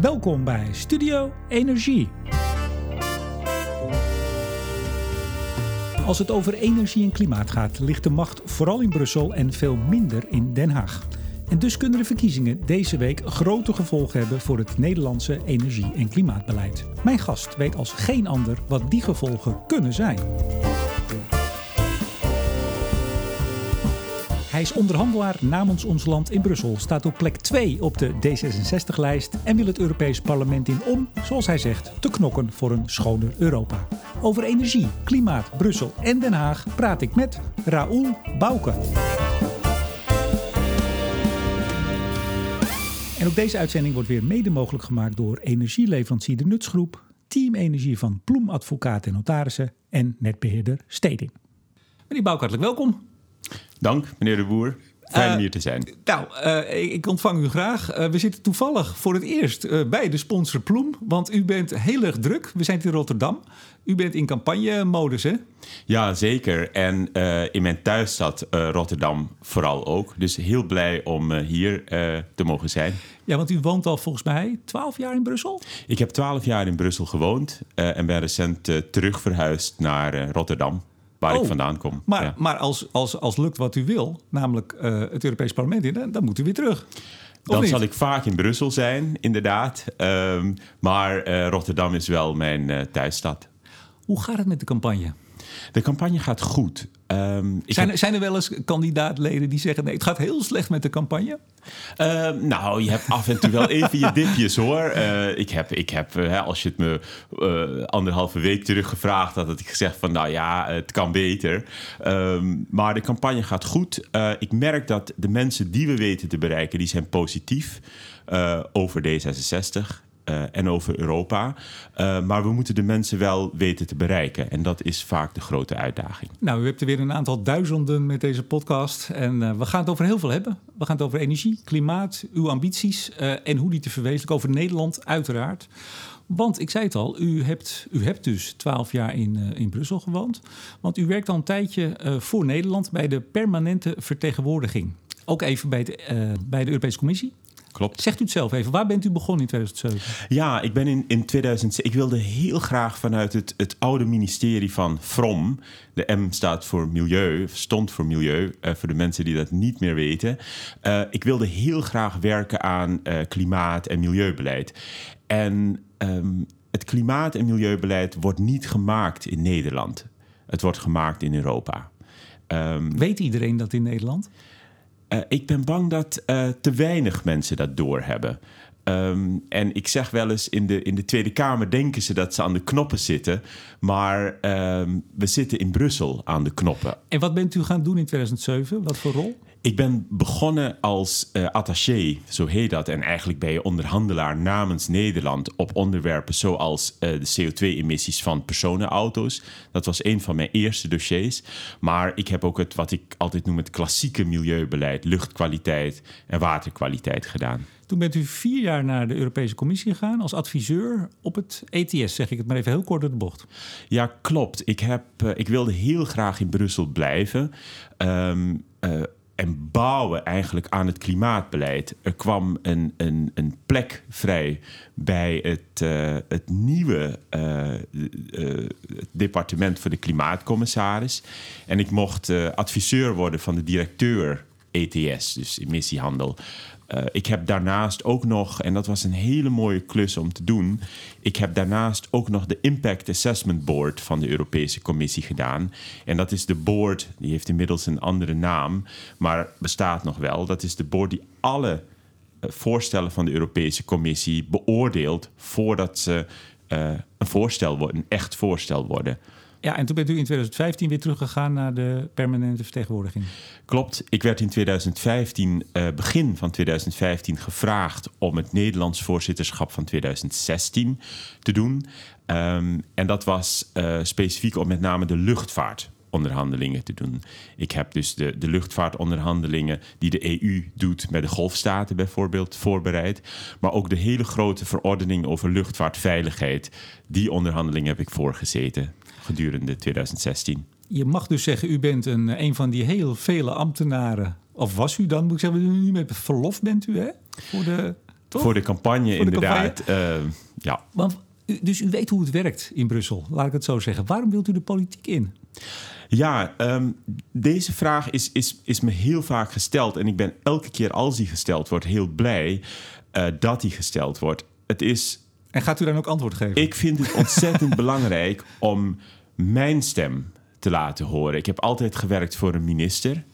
Welkom bij Studio Energie. Als het over energie en klimaat gaat, ligt de macht vooral in Brussel en veel minder in Den Haag. En dus kunnen de verkiezingen deze week grote gevolgen hebben voor het Nederlandse energie- en klimaatbeleid. Mijn gast weet als geen ander wat die gevolgen kunnen zijn. Hij is onderhandelaar namens ons land in Brussel, staat op plek 2 op de D66-lijst en wil het Europees Parlement in om, zoals hij zegt, te knokken voor een schoner Europa. Over energie, klimaat, Brussel en Den Haag praat ik met Raoul Bouke. En ook deze uitzending wordt weer mede mogelijk gemaakt door energieleverancier De Nutsgroep, Team Energie van Ploem Advocaat en Notarissen en netbeheerder Steding. Meneer Bouke, hartelijk welkom. Dank, meneer de Boer. Fijn om Uh, hier te zijn. Nou, eh, ik, ontvang u graag. Eh, we zitten toevallig voor het eerst eh, bij de sponsor Ploem, want u bent heel erg druk. We zijn in Rotterdam. U bent in campagnemodus, hè? Ja, zeker. En eh, in mijn thuisstad eh, Rotterdam vooral ook. Dus heel blij om eh, hier eh, te mogen zijn. Ja, want u woont al volgens mij 12 jaar in Brussel. Ik heb twaalf jaar in Brussel gewoond eh, en ben recent eh, terug verhuisd naar eh, Rotterdam, waar Oh, ik vandaan kom. Maar, Ja. maar als, als, als lukt wat u wil, namelijk eh, het Europees Parlement in, dan, dan moet u weer terug. Of Dan niet? zal ik vaak in Brussel zijn, inderdaad. Ehm, maar eh, Rotterdam is wel mijn eh, thuisstad. Hoe gaat het met de campagne? De campagne gaat goed. Ehm, Zijn heb- er, zijn er wel eens kandidaatleden die zeggen: nee, het gaat heel slecht met de campagne? Eh, nou, je hebt af en toe wel even je dipjes hoor. Eh, ik heb, ik heb eh, hè, als je het me eh, anderhalve week terug gevraagd had, had ik gezegd van nou ja, het kan beter. Ehm, maar de campagne gaat goed. Ik merk dat de mensen die we weten te bereiken, die zijn positief over D66. Eh, en over Europa. Eh, maar we moeten de mensen wel weten te bereiken. En dat is vaak de grote uitdaging. Nou, u hebt er weer een aantal duizenden met deze podcast. En eh, we gaan het over heel veel hebben. We gaan het over energie, klimaat, uw ambities en hoe die te verwezenlijken. Over Nederland, uiteraard. Want ik zei het al, u hebt, u hebt dus twaalf jaar in, in Brussel gewoond. Want u werkt al een tijdje voor Nederland bij de permanente vertegenwoordiging. Ook even bij, de, bij de Europese Commissie. Klopt. Zegt u het zelf even, waar bent u begonnen in 2007? Ja, ik ben in, in 2000. Ik wilde heel graag vanuit het, het oude ministerie van From. De M staat voor milieu, stond voor milieu, eh, voor de mensen die dat niet meer weten. Eh, ik wilde heel graag werken aan eh, klimaat- en milieubeleid. En ehm, het klimaat- en milieubeleid wordt niet gemaakt in Nederland. Het wordt gemaakt in Europa. Ehm, Weet iedereen dat in Nederland? Eh, ik ben bang dat eh, te weinig mensen dat doorhebben. Ehm en ik zeg wel eens, in de, in de Tweede Kamer denken ze dat ze aan de knoppen zitten. Maar ehm, we zitten in Brussel aan de knoppen. En wat bent u gaan doen in 2007? Wat voor rol? Ik ben begonnen als eh, attaché, zo heet dat. En eigenlijk ben je onderhandelaar namens Nederland op onderwerpen zoals eh, de CO2-emissies van personenauto's. Dat was een van mijn eerste dossiers. Maar ik heb ook het wat ik altijd noem het klassieke milieubeleid, luchtkwaliteit en waterkwaliteit gedaan. Toen bent u vier jaar naar de Europese Commissie gegaan als adviseur op het ETS, zeg ik het maar even heel kort door de bocht. Ja, klopt. Ik, heb, eh, ik wilde heel graag in Brussel blijven. ehm, eh, en bouwen eigenlijk aan het klimaatbeleid. Er kwam een, een, een plek vrij bij het, eh, het nieuwe eh, eh, departement voor de klimaatcommissaris. En ik mocht adviseur worden van de directeur ETS, dus emissiehandel. Eh, ik heb daarnaast ook nog, en dat was een hele mooie klus om te doen. Ik heb daarnaast ook nog de Impact Assessment Board van de Europese Commissie gedaan. En dat is de board, die heeft inmiddels een andere naam, maar bestaat nog wel. Dat is de board die alle eh, voorstellen van de Europese Commissie beoordeelt voordat ze eh, een voorstel worden, een echt voorstel worden. Ja, en toen bent u in 2015 weer teruggegaan naar de permanente vertegenwoordiging. Klopt. Ik werd in 2015, eh, begin van 2015, gevraagd om het Nederlands voorzitterschap van 2016 te doen. Ehm, en dat was eh, specifiek om met name de luchtvaartonderhandelingen te doen. Ik heb dus de, de luchtvaartonderhandelingen die de EU doet met de golfstaten bijvoorbeeld voorbereid. Maar ook de hele grote verordening over luchtvaartveiligheid. Die onderhandelingen heb ik voorgezeten gedurende 2016. Je mag dus zeggen, u bent een, een van die heel vele ambtenaren. Of was u dan, moet ik zeggen, nu met verlof bent u, hè? Voor de toch? Voor de campagne, Voor de inderdaad. Eh, ja. Want, dus u weet hoe het werkt in Brussel, laat ik het zo zeggen. Waarom wilt u de politiek in? Ja, ehm, deze vraag is, is, is me heel vaak gesteld. En ik ben elke keer als die gesteld wordt heel blij eh, dat die gesteld wordt. Het is, En gaat u dan ook antwoord geven? ik vind het ontzettend belangrijk om mijn stem te laten horen. Ik heb altijd gewerkt voor een minister.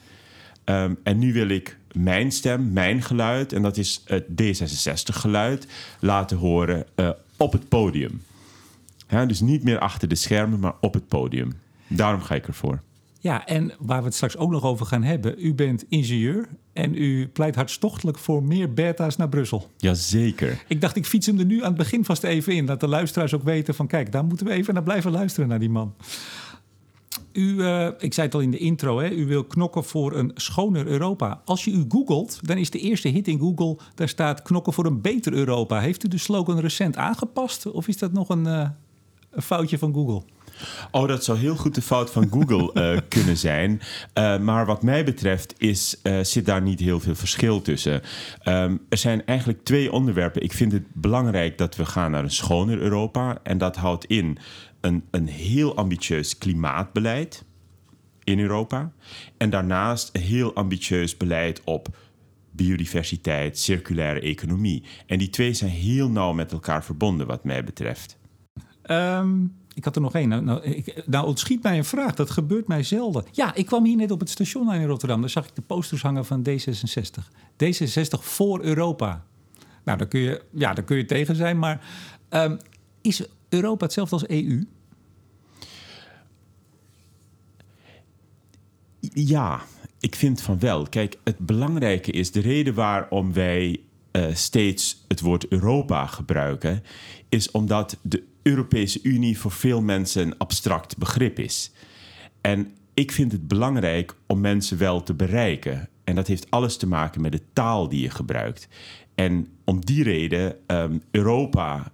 Ehm, en nu wil ik mijn stem, mijn geluid, en dat is het D66-geluid, laten horen eh, op het podium. Dus niet meer achter de schermen, maar op het podium. Daarom ga ik ervoor. Ja, en waar we het straks ook nog over gaan hebben. U bent ingenieur en u pleit hartstochtelijk voor meer beta's naar Brussel. Jazeker. Ik dacht, ik fiets hem er nu aan het begin vast even in. Dat de luisteraars ook weten van... kijk, daar moeten we even naar blijven luisteren naar die man. U, eh, ik zei het al in de intro, hè, u wil knokken voor een schoner Europa. Als je u googelt, dan is de eerste hit in Google... daar staat knokken voor een beter Europa. Heeft u de slogan recent aangepast? Of is dat nog een, eh, een foutje van Google? Oh, dat zou heel goed de fout van Google eh, kunnen zijn. Eh, maar wat mij betreft is, eh, zit daar niet heel veel verschil tussen. Ehm, er zijn eigenlijk twee onderwerpen. Ik vind het belangrijk dat we gaan naar een schoner Europa. En dat houdt in een, een heel ambitieus klimaatbeleid in Europa. En daarnaast een heel ambitieus beleid op biodiversiteit, circulaire economie. En die twee zijn heel nauw met elkaar verbonden, wat mij betreft. Ehm, ik had er nog één. Nou, nou, ik, nou, ontschiet mij een vraag. Dat gebeurt mij zelden. Ja, ik kwam hier net op het station in Rotterdam. Daar zag ik de posters hangen van D66. D66 voor Europa. Nou, daar kun je, ja, daar kun je tegen zijn. Maar ehm, is Europa hetzelfde als EU? Ja, ik vind van wel. Kijk, het belangrijke is de reden waarom wij eh, steeds het woord Europa gebruiken, is omdat de Europese Unie voor veel mensen een abstract begrip is. En ik vind het belangrijk om mensen wel te bereiken. En dat heeft alles te maken met de taal die je gebruikt. En om die reden, ehm, Europa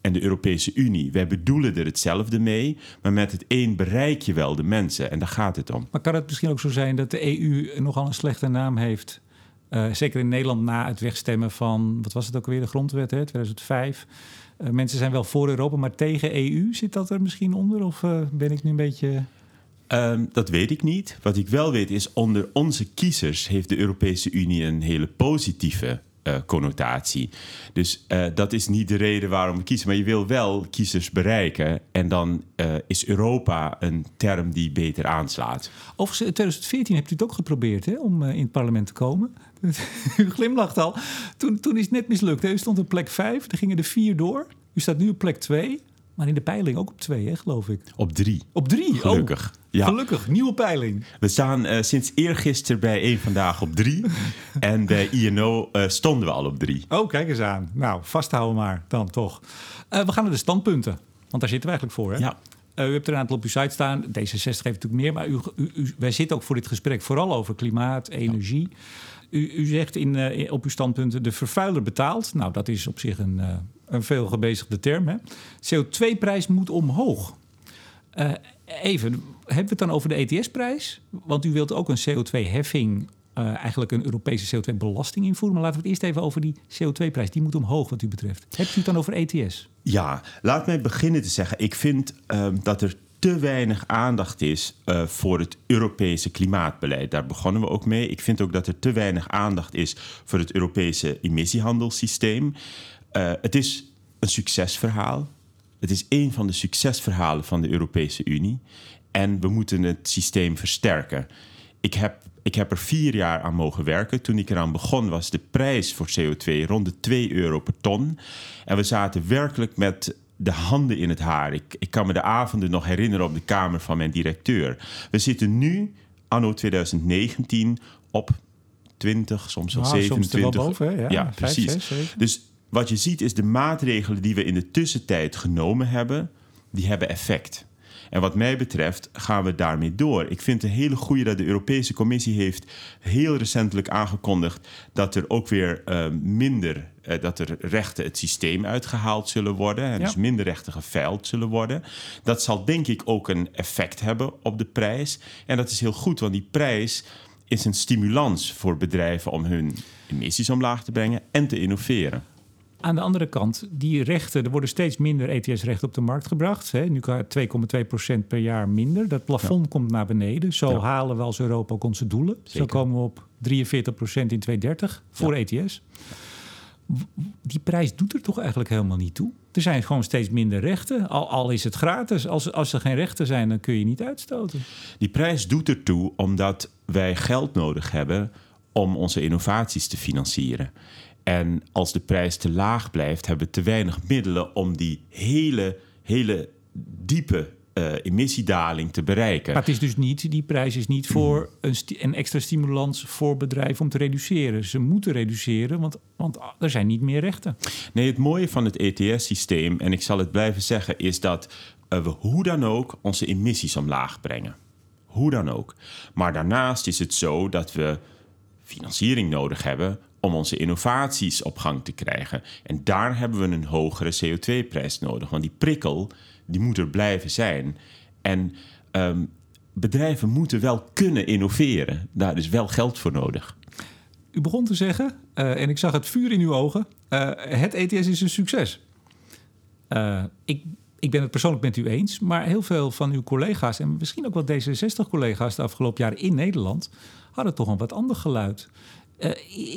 en de Europese Unie, wij bedoelen er hetzelfde mee, maar met het een bereik je wel de mensen. En daar gaat het om. Maar kan het misschien ook zo zijn dat de EU nogal een slechte naam heeft? Eh, zeker in Nederland na het wegstemmen van, wat was het ook weer, de grondwet, hè, 2005. Eh, mensen zijn wel voor Europa, maar tegen EU. Zit dat er misschien onder? Of eh, ben ik nu een beetje... Ehm, dat weet ik niet. Wat ik wel weet is, onder onze kiezers heeft de Europese Unie een hele positieve eh, connotatie. Dus dat is niet de reden waarom we kiezen. Maar je wil wel kiezers bereiken. En dan is Europa een term die beter aanslaat. Overigens, in 2014 hebt u het ook geprobeerd hè, om in het parlement te komen. U glimlacht al. Toen, toen is het net mislukt. Hè. U stond op plek 5, er gingen er vier door. U staat nu op plek 2, maar in de peiling ook op 2, hè, geloof ik. Op drie. Op 3, Gelukkig. Ja. Gelukkig, nieuwe peiling. We staan eh, sinds eergisteren bij één vandaag op drie. en bij INO eh, stonden we al op drie. Oh, kijk eens aan. Nou, vasthouden maar dan toch. Eh, we gaan naar de standpunten, want daar zitten we eigenlijk voor. Hè? Ja. U hebt er een aantal op uw site staan. D66 heeft natuurlijk meer, maar u, u, u- wij zitten ook voor dit gesprek vooral over klimaat, energie. U, u zegt in, eh, op uw standpunten de vervuiler betaalt. Nou, dat is op zich een, eh, een veel gebezigde term. hè. CO2-prijs moet omhoog. Eh, even, hebben we het dan over de ETS-prijs? Want u wilt ook een CO2-heffing, eh, eigenlijk een Europese CO2-belasting invoeren. Maar laten we het eerst even over die CO2-prijs. Die moet omhoog wat u betreft. Hebt u het dan over ETS? Ja, laat mij beginnen te zeggen. Ik vind ehm, dat er te weinig aandacht is eh, voor het Europese klimaatbeleid. Daar begonnen we ook mee. Ik vind ook dat er te weinig aandacht is voor het Europese emissiehandelssysteem. Eh, het is een succesverhaal. Het is een van de succesverhalen van de Europese Unie. En we moeten het systeem versterken. Ik heb, ik heb er vier jaar aan mogen werken. Toen ik eraan begon was de prijs voor CO2 rond de 2 euro per ton. En we zaten werkelijk met de handen in het haar. Ik, ik kan me de avonden nog herinneren op de kamer van mijn directeur. We zitten nu, anno 2019, op 20, soms wel Nou, soms er wel 27. boven, hè? Ja, ja precies. Dus wat je ziet is de maatregelen die we in de tussentijd genomen hebben, die hebben effect. En wat mij betreft gaan we daarmee door. Ik vind het een hele goede dat de Europese Commissie heeft heel recentelijk aangekondigd dat er ook weer eh, minder, eh, dat er rechten het systeem uitgehaald zullen worden. En Ja. dus minder rechten geveild zullen worden. Dat zal denk ik ook een effect hebben op de prijs. En dat is heel goed, want die prijs is een stimulans voor bedrijven om hun emissies omlaag te brengen en te innoveren. Aan de andere kant, die rechten, er worden steeds minder ETS-rechten op de markt gebracht. Hè. Nu 2,2% per jaar minder. Dat plafond komt naar beneden. Zo halen we als Europa ook onze doelen. Zo komen we op 43% in 2030 voor ETS. Die prijs doet er toch eigenlijk helemaal niet toe? Er zijn gewoon steeds minder rechten, al, al is het gratis. Als, als er geen rechten zijn, dan kun je niet uitstoten. Die prijs doet ertoe omdat wij geld nodig hebben om onze innovaties te financieren. En als de prijs te laag blijft, hebben we te weinig middelen om die hele, hele diepe uh, emissiedaling te bereiken. Maar het is dus niet, die prijs is niet voor een, een, extra stimulans voor bedrijven om te reduceren. Ze moeten reduceren, want, want er zijn niet meer rechten. Nee, het mooie van het ETS-systeem, en ik zal het blijven zeggen, is dat uh, we hoe dan ook onze emissies omlaag brengen. Hoe dan ook. Maar daarnaast is het zo dat we financiering nodig hebben om onze innovaties op gang te krijgen. En daar hebben we een hogere CO2-prijs nodig. Want die prikkel die moet er blijven zijn. En um, bedrijven moeten wel kunnen innoveren. Daar is wel geld voor nodig. U begon te zeggen, uh, en ik zag het vuur in uw ogen, uh, het ETS is een succes. Uh, ik, ik ben het persoonlijk met u eens, maar heel veel van uw collega's en misschien ook wel D66-collega's de afgelopen jaren in Nederland hadden toch een wat ander geluid. Uh,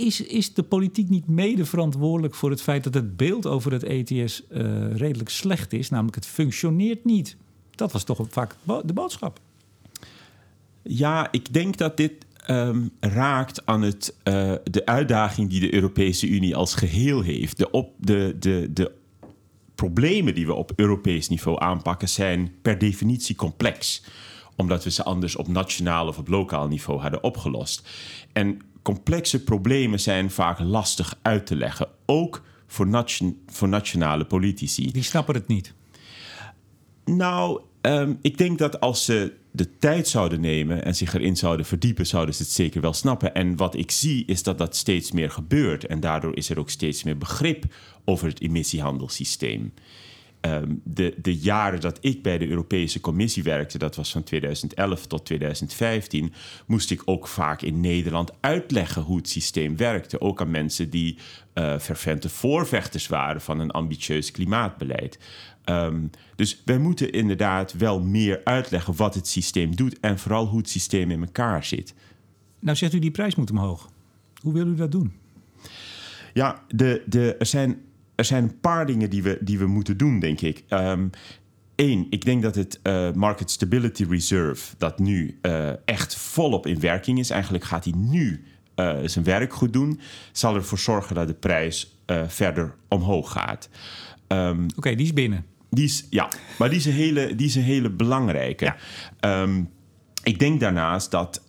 is, is de politiek niet mede verantwoordelijk voor het feit dat het beeld over het ETS uh, redelijk slecht is? Namelijk, het functioneert niet. Dat was toch vaak de boodschap. Ja, ik denk dat dit um, raakt aan het, uh, de uitdaging die de Europese Unie als geheel heeft. De, op, de, de, de problemen die we op Europees niveau aanpakken zijn per definitie complex omdat we ze anders op nationaal of op lokaal niveau hadden opgelost. En complexe problemen zijn vaak lastig uit te leggen, ook voor, nation, voor nationale politici. Die snappen het niet. Nou, um, ik denk dat als ze de tijd zouden nemen en zich erin zouden verdiepen, zouden ze het zeker wel snappen. En wat ik zie is dat dat steeds meer gebeurt. En daardoor is er ook steeds meer begrip over het emissiehandelssysteem. Ehm, de, de jaren dat ik bij de Europese Commissie werkte, dat was van 2011 tot 2015, moest ik ook vaak in Nederland uitleggen hoe het systeem werkte. Ook aan mensen die uh, fervente voorvechters waren van een ambitieus klimaatbeleid. Um, dus wij moeten inderdaad wel meer uitleggen wat het systeem doet en vooral hoe het systeem in elkaar zit. Nou zegt u die prijs moet omhoog. Hoe wil u dat doen? Ja, de, de, er zijn er zijn een paar dingen die we, die we moeten doen, denk ik. Eén, ehm, ik denk dat het uh, Market Stability Reserve, dat nu uh, echt volop in werking is, eigenlijk gaat hij nu uh, zijn werk goed doen, zal ervoor zorgen dat de prijs verder omhoog gaat. Um, Oké, die is binnen. Die is, ja, maar die is een hele, die is een hele belangrijke. Ja. Um, ik denk daarnaast dat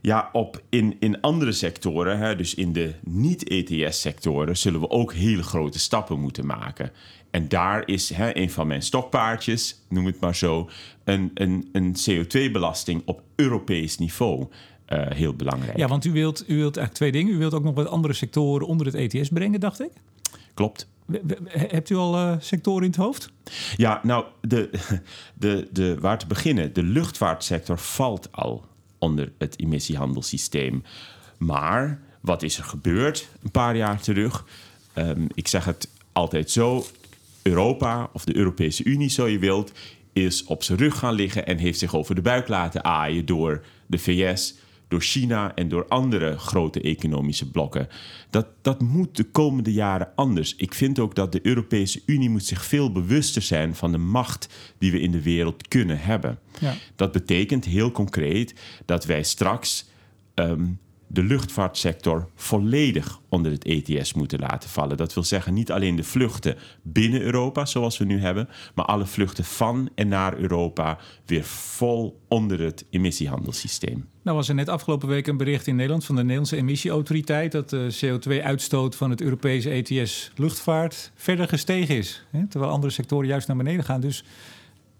ja, op in, in andere sectoren, hè, dus in de niet-ETS-sectoren, zullen we ook hele grote stappen moeten maken. En daar is hè, een van mijn stokpaardjes, noem het maar zo, een, een, een CO2-belasting op Europees niveau. Uh, heel belangrijk. Ja, want u wilt, u wilt eigenlijk twee dingen. U wilt ook nog wat andere sectoren onder het ETS brengen, dacht ik? Klopt. Hebt u al uh, sectoren in het hoofd? Ja, nou, de, de, de, waar te beginnen. De luchtvaartsector valt al onder het emissiehandelssysteem. Maar wat is er gebeurd een paar jaar terug? Um, ik zeg het altijd zo: Europa of de Europese Unie, zo je wilt, is op zijn rug gaan liggen en heeft zich over de buik laten aaien door de VS, door China en door andere grote economische blokken. Dat, dat moet de komende jaren anders. Ik vind ook dat de Europese Unie moet zich veel bewuster zijn van de macht die we in de wereld kunnen hebben. Ja. Dat betekent heel concreet dat wij straks um, de luchtvaartsector volledig onder het ETS moeten laten vallen. Dat wil zeggen niet alleen de vluchten binnen Europa, zoals we nu hebben, maar alle vluchten van en naar Europa weer vol onder het emissiehandelssysteem. Nou was er net afgelopen week een bericht in Nederland van de Nederlandse emissieautoriteit dat de CO2-uitstoot van het Europese ETS luchtvaart verder gestegen is, hè? terwijl andere sectoren juist naar beneden gaan. Dus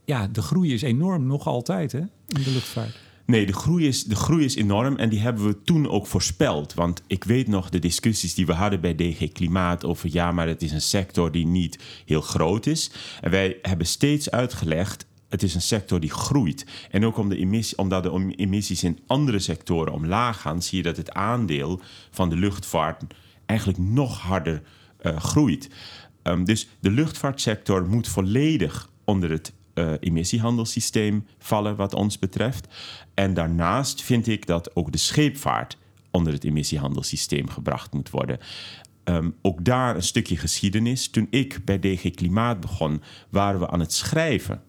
ja, de groei is enorm nog altijd hè, in de luchtvaart. Nee, de groei, is, de groei is enorm en die hebben we toen ook voorspeld. Want ik weet nog de discussies die we hadden bij DG Klimaat over ja, maar het is een sector die niet heel groot is. En wij hebben steeds uitgelegd. Het is een sector die groeit. En ook om de emissie, omdat de emissies in andere sectoren omlaag gaan, zie je dat het aandeel van de luchtvaart eigenlijk nog harder groeit. Ehm, dus de luchtvaartsector moet volledig onder het uh, emissiehandelssysteem vallen, wat ons betreft. En daarnaast vind ik dat ook de scheepvaart onder het emissiehandelssysteem gebracht moet worden. Ehm, ook daar een stukje geschiedenis. Toen ik bij DG Klimaat begon, waren we aan het schrijven.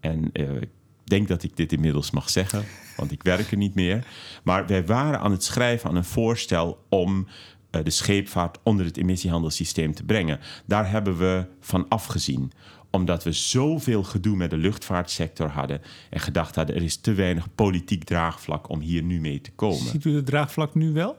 En uh, ik denk dat ik dit inmiddels mag zeggen, want ik werk er niet meer. Maar wij waren aan het schrijven aan een voorstel om uh, de scheepvaart onder het emissiehandelssysteem te brengen. Daar hebben we van afgezien omdat we zoveel gedoe met de luchtvaartsector hadden en gedacht hadden er is te weinig politiek draagvlak om hier nu mee te komen. Ziet u het draagvlak nu wel?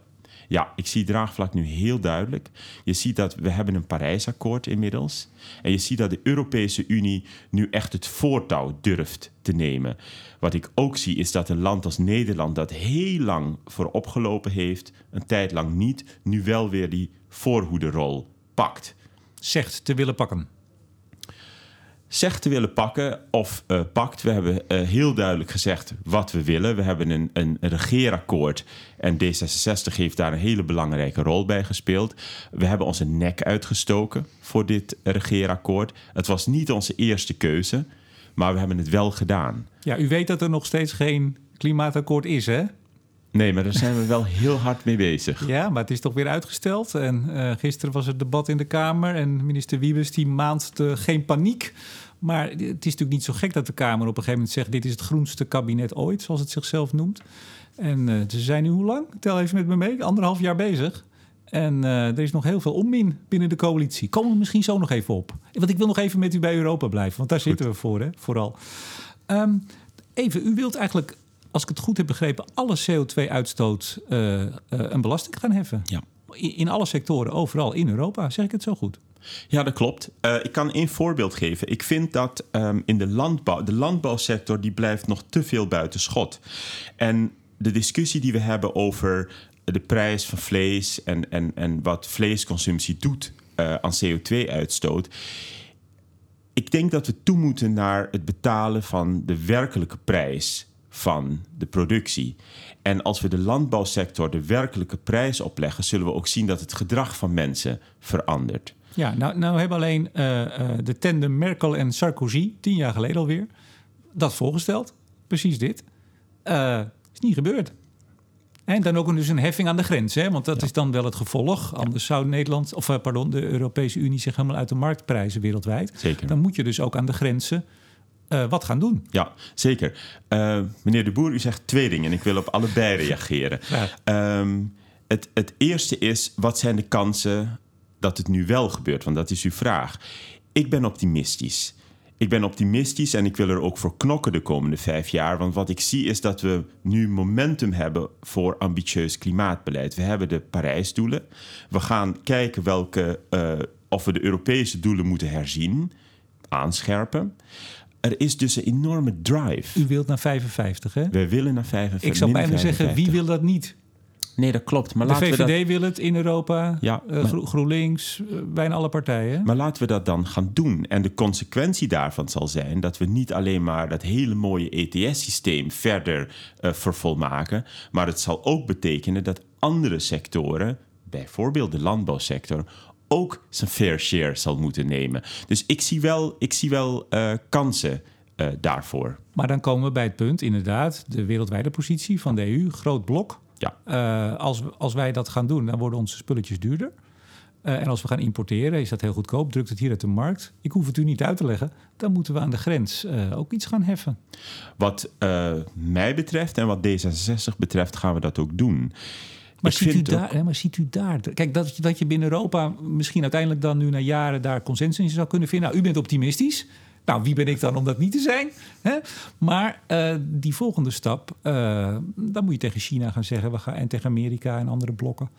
Ja, ik zie draagvlak nu heel duidelijk. Je ziet dat we hebben een Parijsakkoord inmiddels. En je ziet dat de Europese Unie nu echt het voortouw durft te nemen. Wat ik ook zie is dat een land als Nederland dat heel lang vooropgelopen heeft, een tijd lang niet, nu wel weer die voorhoederrol pakt. Zegt te willen pakken zegt te willen pakken of uh, pakt. We hebben uh, heel duidelijk gezegd wat we willen. We hebben een, een, regeerakkoord en D66 heeft daar een hele belangrijke rol bij gespeeld. We hebben onze nek uitgestoken voor dit regeerakkoord. Het was niet onze eerste keuze, maar we hebben het wel gedaan. Ja, u weet dat er nog steeds geen klimaatakkoord is, hè? Nee, maar daar zijn we wel heel hard mee bezig. Ja, maar het is toch weer uitgesteld. En uh, gisteren was het debat in de Kamer en minister Wiebes die maand geen paniek. Maar het is natuurlijk niet zo gek dat de Kamer op een gegeven moment zegt... dit is het groenste kabinet ooit, zoals het zichzelf noemt. En uh, ze zijn nu hoe lang? Tel even met me mee. Anderhalf jaar bezig. En uh, er is nog heel veel onmin binnen de coalitie. Komen we misschien zo nog even op. Want ik wil nog even met u bij Europa blijven. Want daar zitten we voor, hè, vooral. Um, even, u wilt eigenlijk als ik het goed heb begrepen, alle CO2-uitstoot uh, uh, een belasting gaan heffen. Ja. In, in, alle sectoren, overal in Europa. Zeg ik het zo goed? Ja, dat klopt. Uh, ik kan één voorbeeld geven. Ik vind dat um, in de landbouw, de landbouwsector, die blijft nog te veel buiten schot. En de discussie die we hebben over de prijs van vlees en, en, en wat vleesconsumptie doet aan CO2-uitstoot ik denk dat we toe moeten naar het betalen van de werkelijke prijs van de productie. En als we de landbouwsector de werkelijke prijs opleggen, zullen we ook zien dat het gedrag van mensen verandert. Ja, nou, nou hebben alleen uh, uh, de tandem Merkel en Sarkozy tien jaar geleden alweer dat voorgesteld. Precies dit. Uh, is niet gebeurd. En dan ook dus een heffing aan de grens, hè? want dat ja. is dan wel het gevolg. Anders zou Nederland, of pardon, de Europese Unie zich helemaal uit de markt prijzen wereldwijd. Zeker. Dan moet je dus ook aan de grenzen uh, wat gaan doen. Ja, zeker. Uh, meneer De Boer, u zegt twee dingen en ik wil op allebei reageren. Ja. Um, het, het eerste is, wat zijn de kansen dat het nu wel gebeurt? Want dat is uw vraag. Ik ben optimistisch. Ik ben optimistisch en ik wil er ook voor knokken de komende vijf jaar. Want wat ik zie is dat we nu momentum hebben voor ambitieus klimaatbeleid. We hebben de Parijsdoelen. We gaan kijken welke, uh, of we de Europese doelen moeten herzien, aanscherpen er is dus een enorme drive. U wilt naar 55, hè? We willen naar 55. Ik zou bijna zeggen, wie wil dat niet? Nee, dat klopt. Maar de laten VVD we dat... wil het in Europa, ja, uh, maar... GroenLinks, uh, bijna alle partijen. Maar laten we dat dan gaan doen. En de consequentie daarvan zal zijn dat we niet alleen maar dat hele mooie ETS-systeem verder uh, vervolmaken, maar het zal ook betekenen dat andere sectoren, bijvoorbeeld de landbouwsector, ook zijn fair share zal moeten nemen. Dus ik zie wel, ik zie wel uh, kansen uh, daarvoor. Maar dan komen we bij het punt, inderdaad, de wereldwijde positie van de EU, groot blok. Ja. Uh, als, als wij dat gaan doen, dan worden onze spulletjes duurder. en als we gaan importeren, is dat heel goedkoop, drukt het hier uit de markt. Ik hoef het u niet uit te leggen, dan moeten we aan de grens ook iets gaan heffen. Wat mij betreft en wat D66 betreft, gaan we dat ook doen. Maar ziet, u daar, maar ziet u daar... Kijk, dat, dat je binnen Europa misschien uiteindelijk dan nu na jaren daar consensus in zou kunnen vinden. Nou, u bent optimistisch. Nou, wie ben ik dan om dat niet te zijn? Hè? Maar uh, die volgende stap, uh, dan moet je tegen China gaan zeggen... We gaan, en tegen Amerika en andere blokken...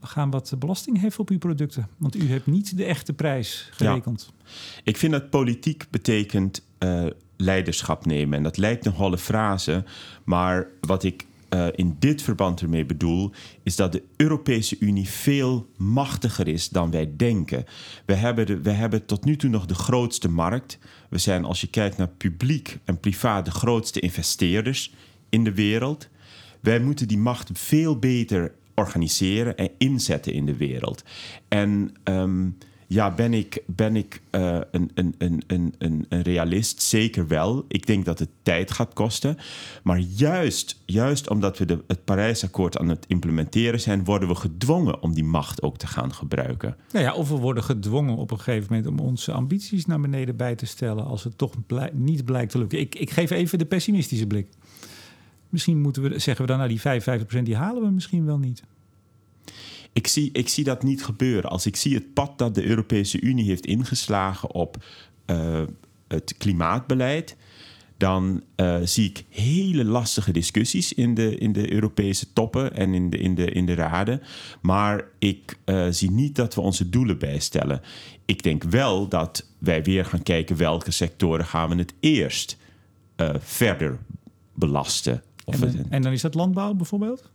we gaan wat belasting heffen op uw producten. Want u hebt niet de echte prijs gerekend. Ja. Ik vind dat politiek betekent uh, leiderschap nemen. En dat lijkt een frase, maar wat ik uh, in dit verband ermee bedoel, is dat de Europese Unie veel machtiger is dan wij denken. We hebben, de, we hebben tot nu toe nog de grootste markt. We zijn, als je kijkt naar publiek en privaat, de grootste investeerders in de wereld. Wij moeten die macht veel beter organiseren en inzetten in de wereld. En ehm, ja, ben ik, ben ik uh, een, een, een, een, een realist? Zeker wel. Ik denk dat het tijd gaat kosten. Maar juist, juist omdat we de, het Parijsakkoord aan het implementeren zijn, worden we gedwongen om die macht ook te gaan gebruiken. Nou ja, of we worden gedwongen op een gegeven moment om onze ambities naar beneden bij te stellen als het toch niet blijkt te lukken. Ik, ik geef even de pessimistische blik. Misschien moeten we, zeggen we dan, nou die 55% die halen we misschien wel niet. Ik zie, ik zie dat niet gebeuren. Als ik zie het pad dat de Europese Unie heeft ingeslagen op uh, het klimaatbeleid, dan uh, zie ik hele lastige discussies in de, in de Europese toppen en in de, in de, in de raden. Maar ik uh, zie niet dat we onze doelen bijstellen. Ik denk wel dat wij weer gaan kijken welke sectoren gaan we het eerst verder belasten en, en, dan is dat landbouw bijvoorbeeld?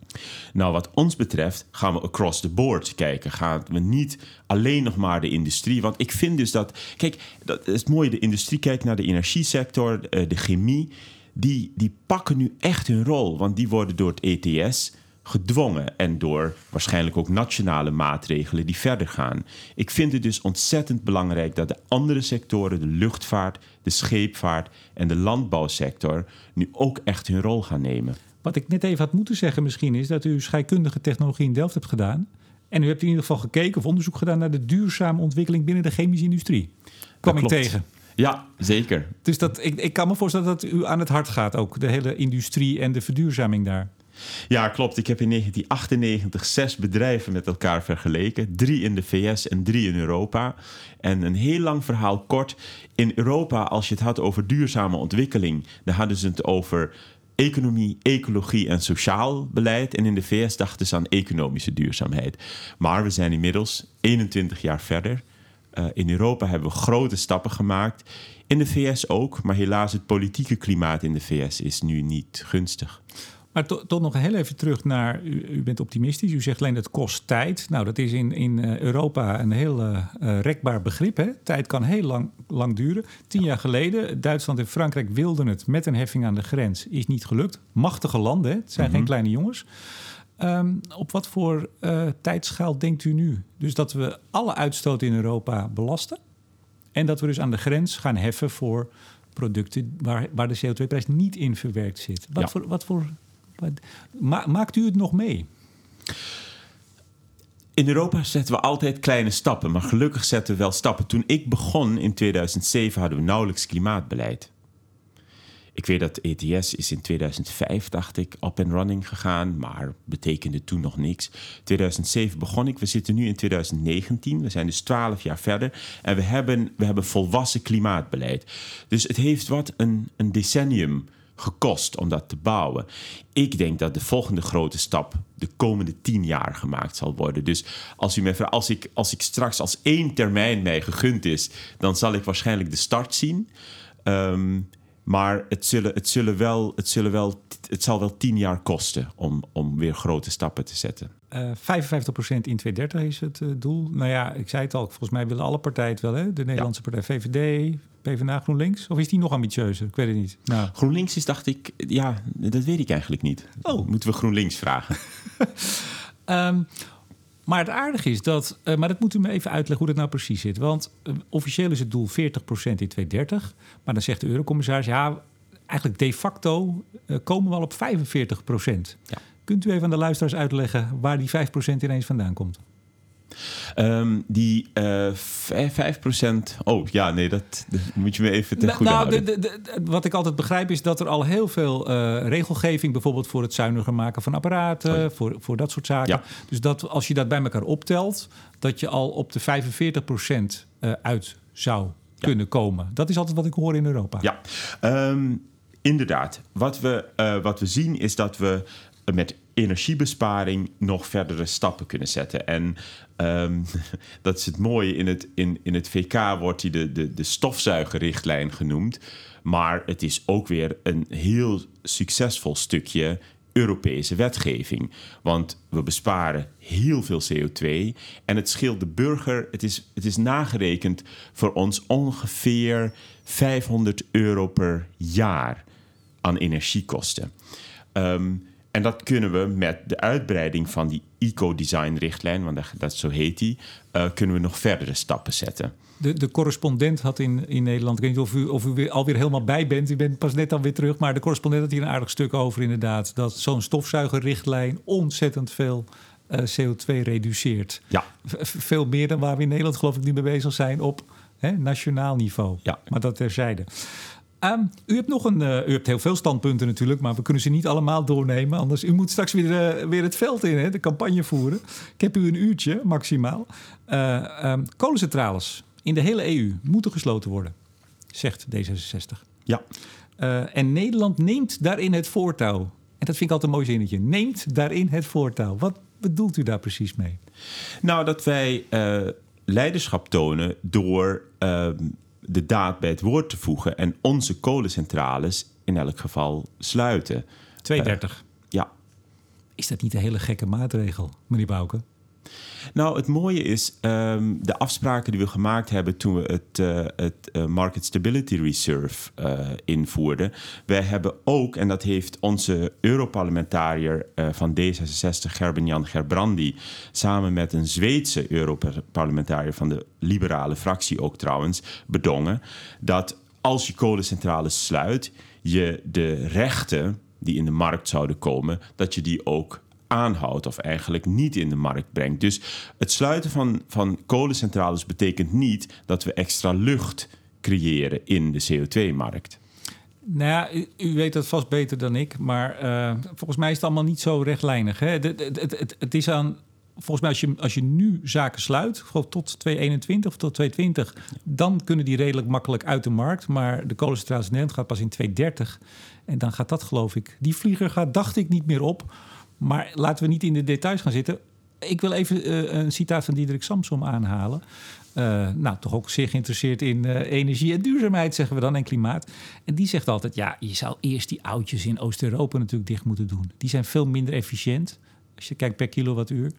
Nou, wat ons betreft gaan we across the board kijken. Gaan we niet alleen nog maar de industrie. Want ik vind dus dat. Kijk, dat is het mooie. De industrie kijkt naar de energiesector, eh, de chemie. Die, die pakken nu echt hun rol. Want die worden door het ETS gedwongen en door waarschijnlijk ook nationale maatregelen die verder gaan. Ik vind het dus ontzettend belangrijk dat de andere sectoren, de luchtvaart, de scheepvaart en de landbouwsector, nu ook echt hun rol gaan nemen. Wat ik net even had moeten zeggen misschien is dat u scheikundige technologie in Delft hebt gedaan. En u hebt in ieder geval gekeken of onderzoek gedaan naar de duurzame ontwikkeling binnen de chemische industrie. Kwam ik tegen. Ja, zeker. Dus dat, ik, ik kan me voorstellen dat u aan het hart gaat ook, de hele industrie en de verduurzaming daar. Ja, klopt. Ik heb in 1998 zes bedrijven met elkaar vergeleken. Drie in de VS en drie in Europa. En een heel lang verhaal kort. In Europa, als je het had over duurzame ontwikkeling, dan hadden ze het over economie, ecologie en sociaal beleid. En in de VS dachten ze aan economische duurzaamheid. Maar we zijn inmiddels 21 jaar verder. Uh, in Europa hebben we grote stappen gemaakt. In de VS ook, maar helaas het politieke klimaat in de VS is nu niet gunstig. Maar tot nog heel even terug naar, u, u, bent optimistisch. U zegt alleen het kost tijd. Nou, dat is in, in eh, Europa een heel uh, rekbaar begrip. Hè? Tijd kan heel lang, lang duren. Tien jaar geleden, Duitsland en Frankrijk wilden het met een heffing aan de grens. Is niet gelukt. Machtige landen, hè? het zijn geen mhm. kleine jongens. Um, op wat voor uh, tijdschaal denkt u nu? Dus dat we alle uitstoot in Europa belasten. En dat we dus aan de grens gaan heffen voor producten waar, waar de CO2-prijs niet in verwerkt zit. Wat, voor, wat voor maakt u het nog mee? In Europa zetten we altijd kleine stappen, maar gelukkig zetten we wel stappen. Toen ik begon in 2007 hadden we nauwelijks klimaatbeleid. Ik weet dat ETS is in 2005, dacht ik, up and running gegaan, maar betekende toen nog niks. 2007 begon ik, we zitten nu in 2019, we zijn dus 12 jaar verder en we hebben, we hebben volwassen klimaatbeleid. Dus het heeft wat een, een decennium gekost om dat te bouwen. Ik denk dat de volgende grote stap de komende tien jaar gemaakt zal worden. Dus als u mij vraagt, als ik, als ik straks als één termijn mij gegund is, dan zal ik waarschijnlijk de start zien. Um, maar het, zullen, het, zullen wel, het, zullen wel, het zal wel tien jaar kosten om, om weer grote stappen te zetten. Uh, eh, 55% in 2030 is het uh, doel. Nou ja, ik zei het al, volgens mij willen alle partijen het wel. Hè? De Nederlandse partij VVD, PvdA, GroenLinks. Of is die nog ambitieuzer? Ik weet het niet. Nou. GroenLinks is, dacht ik, ja, dat weet ik eigenlijk niet. Oh. Moeten we GroenLinks vragen? um, Maar het aardige is dat, uh, maar dat moet u me even uitleggen hoe dat nou precies zit. Want uh, officieel is het doel 40% in 2030. Maar dan zegt de eurocommissaris, ja, eigenlijk de facto uh, komen we al op 45%. Ja. Kunt u even aan de luisteraars uitleggen waar die 5% ineens vandaan komt? Um, die uh, 5%. Oh ja, nee, dat, dat, moet je me even ten goede nou, houden. De, de, wat ik altijd begrijp is dat er al heel veel uh, regelgeving, bijvoorbeeld voor het zuiniger maken van apparaten, oh voor, voor dat soort zaken. Ja. Dus dat als je dat bij elkaar optelt, dat je al op de 45% uh, eh, uit zou ja. kunnen komen. Dat is altijd wat ik hoor in Europa. Ja, um, inderdaad. Wat we, wat we zien is dat we met energiebesparing nog verdere stappen kunnen zetten. En um, dat is het mooie. In het, in, in het VK wordt die de, de, de stofzuigerrichtlijn genoemd. Maar het is ook weer een heel succesvol stukje Europese wetgeving. Want we besparen heel veel CO2 en het scheelt de burger, het is, het is nagerekend voor ons ongeveer 500 euro per jaar aan energiekosten. Um, en dat kunnen we met de uitbreiding van die eco-design-richtlijn, want dat, zo heet die, uh, kunnen we nog verdere stappen zetten. De, de correspondent had in, in Nederland, ik weet niet of u, of u weer, alweer helemaal bij bent, u bent pas net dan weer terug, maar de correspondent had hier een aardig stuk over inderdaad, dat zo'n stofzuigerrichtlijn ontzettend veel uh, CO2 reduceert. Ja. veel meer dan waar we in Nederland geloof ik nu mee bezig zijn op hè, nationaal niveau. Ja. Maar dat terzijde. Um, u hebt nog een, uh, u hebt heel veel standpunten natuurlijk, maar we kunnen ze niet allemaal doornemen. Anders, u moet straks weer, uh, weer het veld in, hè, de campagne voeren. Ik heb u een uurtje maximaal. Uh, um, kolencentrales in de hele EU moeten gesloten worden, zegt D66. Ja. en Nederland neemt daarin het voortouw. En dat vind ik altijd een mooi zinnetje. Neemt daarin het voortouw. Wat bedoelt u daar precies mee? Nou, dat wij leiderschap tonen door ehm, de daad bij het woord te voegen en onze kolencentrales in elk geval sluiten. 32. Uh, ja. Is dat niet een hele gekke maatregel, meneer Bouke? Nou, het mooie is um, de afspraken die we gemaakt hebben toen we het, uh, het uh, Market Stability Reserve uh, invoerden. Wij hebben ook, en dat heeft onze Europarlementariër van D66, Gerben-Jan Gerbrandi, samen met een Zweedse Europarlementariër van de liberale fractie ook trouwens, bedongen, dat als je kolencentrales sluit, je de rechten die in de markt zouden komen, dat je die ook aanhoudt of eigenlijk niet in de markt brengt. Dus het sluiten van, van kolencentrales betekent niet dat we extra lucht creëren in de CO2-markt. Nou ja, u, weet dat vast beter dan ik, maar uh, volgens mij is het allemaal niet zo rechtlijnig. Hè? Het, het, het, is aan, volgens mij als je, als je nu zaken sluit, tot 2021 of tot 2020, dan kunnen die redelijk makkelijk uit de markt. Maar de kolencentrales in gaat pas in 2030 en dan gaat dat geloof ik, die vlieger gaat dacht ik niet meer op. Maar laten we niet in de details gaan zitten. Ik wil even uh, een citaat van Diederik Samsom aanhalen. Uh, nou, toch ook zeer geïnteresseerd in uh, energie en duurzaamheid, zeggen we dan, en klimaat. En die zegt altijd, ja, je zou eerst die oudjes in Oost-Europa natuurlijk dicht moeten doen. Die zijn veel minder efficiënt, als je kijkt per kilowattuur.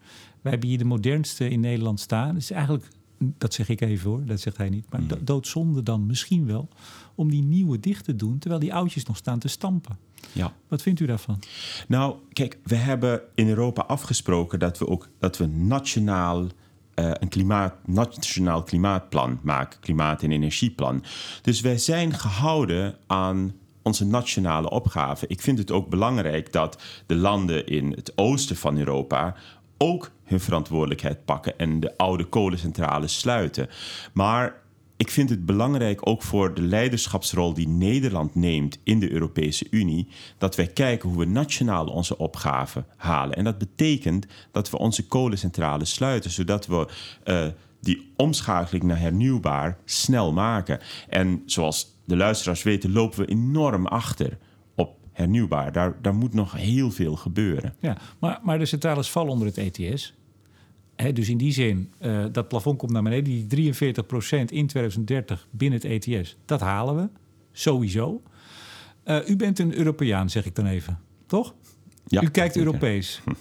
Wij hebben hier de modernste in Nederland staan. Dus eigenlijk, dat zeg ik even hoor, dat zegt hij niet. Maar mm. doodzonde dan misschien wel om die nieuwe dicht te doen... terwijl die oudjes nog staan te stampen. Ja. Wat vindt u daarvan? Nou, kijk, we hebben in Europa afgesproken dat we ook dat we nationaal uh, een klimaat, nationaal klimaatplan maken, klimaat- en energieplan. Dus wij zijn gehouden aan onze nationale opgave. Ik vind het ook belangrijk dat de landen in het oosten van Europa ook hun verantwoordelijkheid pakken en de oude kolencentrales sluiten. Maar ik vind het belangrijk ook voor de leiderschapsrol die Nederland neemt in de Europese Unie, dat wij kijken hoe we nationaal onze opgaven halen. En dat betekent dat we onze kolencentrales sluiten, zodat we uh, die omschakeling naar hernieuwbaar snel maken. En zoals de luisteraars weten, lopen we enorm achter op hernieuwbaar. Daar, daar moet nog heel veel gebeuren. Ja, maar, maar de centrales vallen onder het ETS dus in die zin, uh, dat plafond komt naar beneden. Die 43% in 2030 binnen het ETS, dat halen we. Sowieso. Uh, u bent een Europeaan, zeg ik dan even. Toch? Ja, u kijkt Europees. Uh,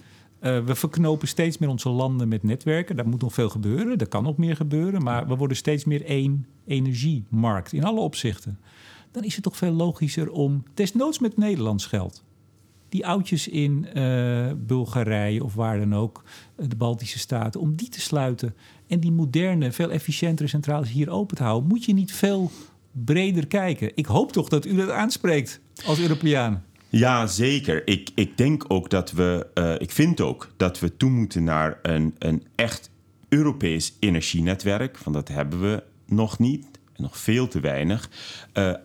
we verknopen steeds meer onze landen met netwerken. Daar moet nog veel gebeuren. Er kan nog meer gebeuren. Maar we worden steeds meer één energiemarkt in alle opzichten. Dan is het toch veel logischer om, desnoods met Nederlands geld, die oudjes in uh, Bulgarije of waar dan ook, eh, de Baltische Staten, om die te sluiten en die moderne, veel efficiëntere centrales hier open te houden, moet je niet veel breder kijken. Ik hoop toch dat u dat aanspreekt als Europeaan. Ja, zeker. Ik, ik denk ook dat we, uh, ik vind ook dat we toe moeten naar een, een echt Europees energienetwerk. Want dat hebben we nog niet, nog veel te weinig.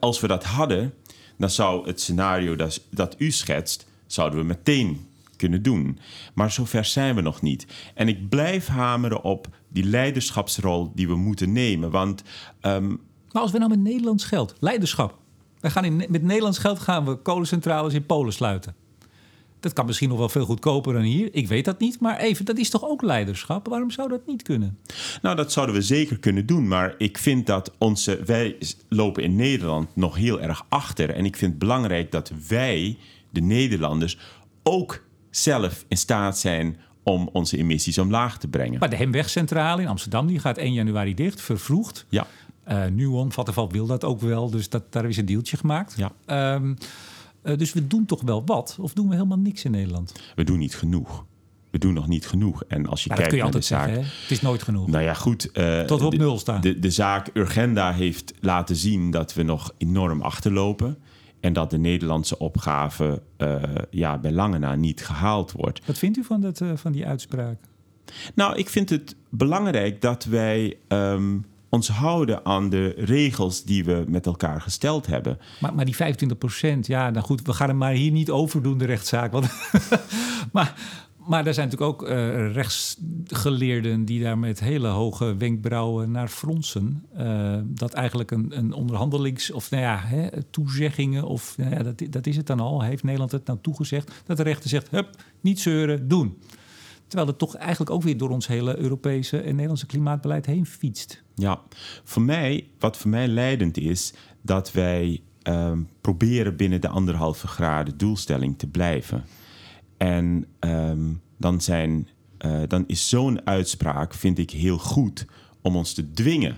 Als we dat hadden, dan zou het scenario dat, dat u schetst zouden we meteen kunnen doen. Maar zover zijn we nog niet. En ik blijf hameren op die leiderschapsrol die we moeten nemen. Want. Um... Maar als we nou met Nederlands geld, leiderschap. We gaan in, met Nederlands geld gaan we kolencentrales in Polen sluiten. Dat kan misschien nog wel veel goedkoper dan hier. Ik weet dat niet. Maar even, dat is toch ook leiderschap? Waarom zou dat niet kunnen? Nou, dat zouden we zeker kunnen doen. Maar ik vind dat onze. Wij lopen in Nederland nog heel erg achter. En ik vind het belangrijk dat wij de Nederlanders ook zelf in staat zijn om onze emissies omlaag te brengen. Maar de Hemwegcentrale in Amsterdam die gaat 1 januari dicht, vervroegd. Ja. Uh, Nuon, Vattenfall wil dat ook wel, dus dat, daar is een deeltje gemaakt. Ja. Um, Uh, dus we doen toch wel wat? Of doen we helemaal niks in Nederland? We doen niet genoeg. We doen nog niet genoeg. En als je kijkt naar de zaak. Zeggen, het is nooit genoeg. Nou ja, goed. Uh, Tot we op de, nul staan. De, de zaak Urgenda heeft laten zien dat we nog enorm achterlopen. En dat de Nederlandse opgave uh, ja, bij lange na niet gehaald wordt. Wat vindt u van, dat, uh, van die uitspraak? Nou, ik vind het belangrijk dat wij um, ons houden aan de regels die we met elkaar gesteld hebben. Maar, maar die 25 procent, ja, nou goed, we gaan hem maar hier niet overdoen, de rechtszaak. Want maar, maar er zijn natuurlijk ook uh, rechtsgeleerden die daar met hele hoge wenkbrauwen naar fronsen. Uh, dat eigenlijk een, een onderhandelings- of nou ja, hè, toezeggingen, of nou ja, dat, dat is het dan al. Heeft Nederland het nou toegezegd? Dat de rechter zegt: hup, niet zeuren, doen. Terwijl het toch eigenlijk ook weer door ons hele Europese en Nederlandse klimaatbeleid heen fietst. Ja, voor mij, wat voor mij leidend is, dat wij um, proberen binnen de anderhalve graden doelstelling te blijven. En um, dan, zijn, uh, dan is zo'n uitspraak, vind ik, heel goed om ons te dwingen,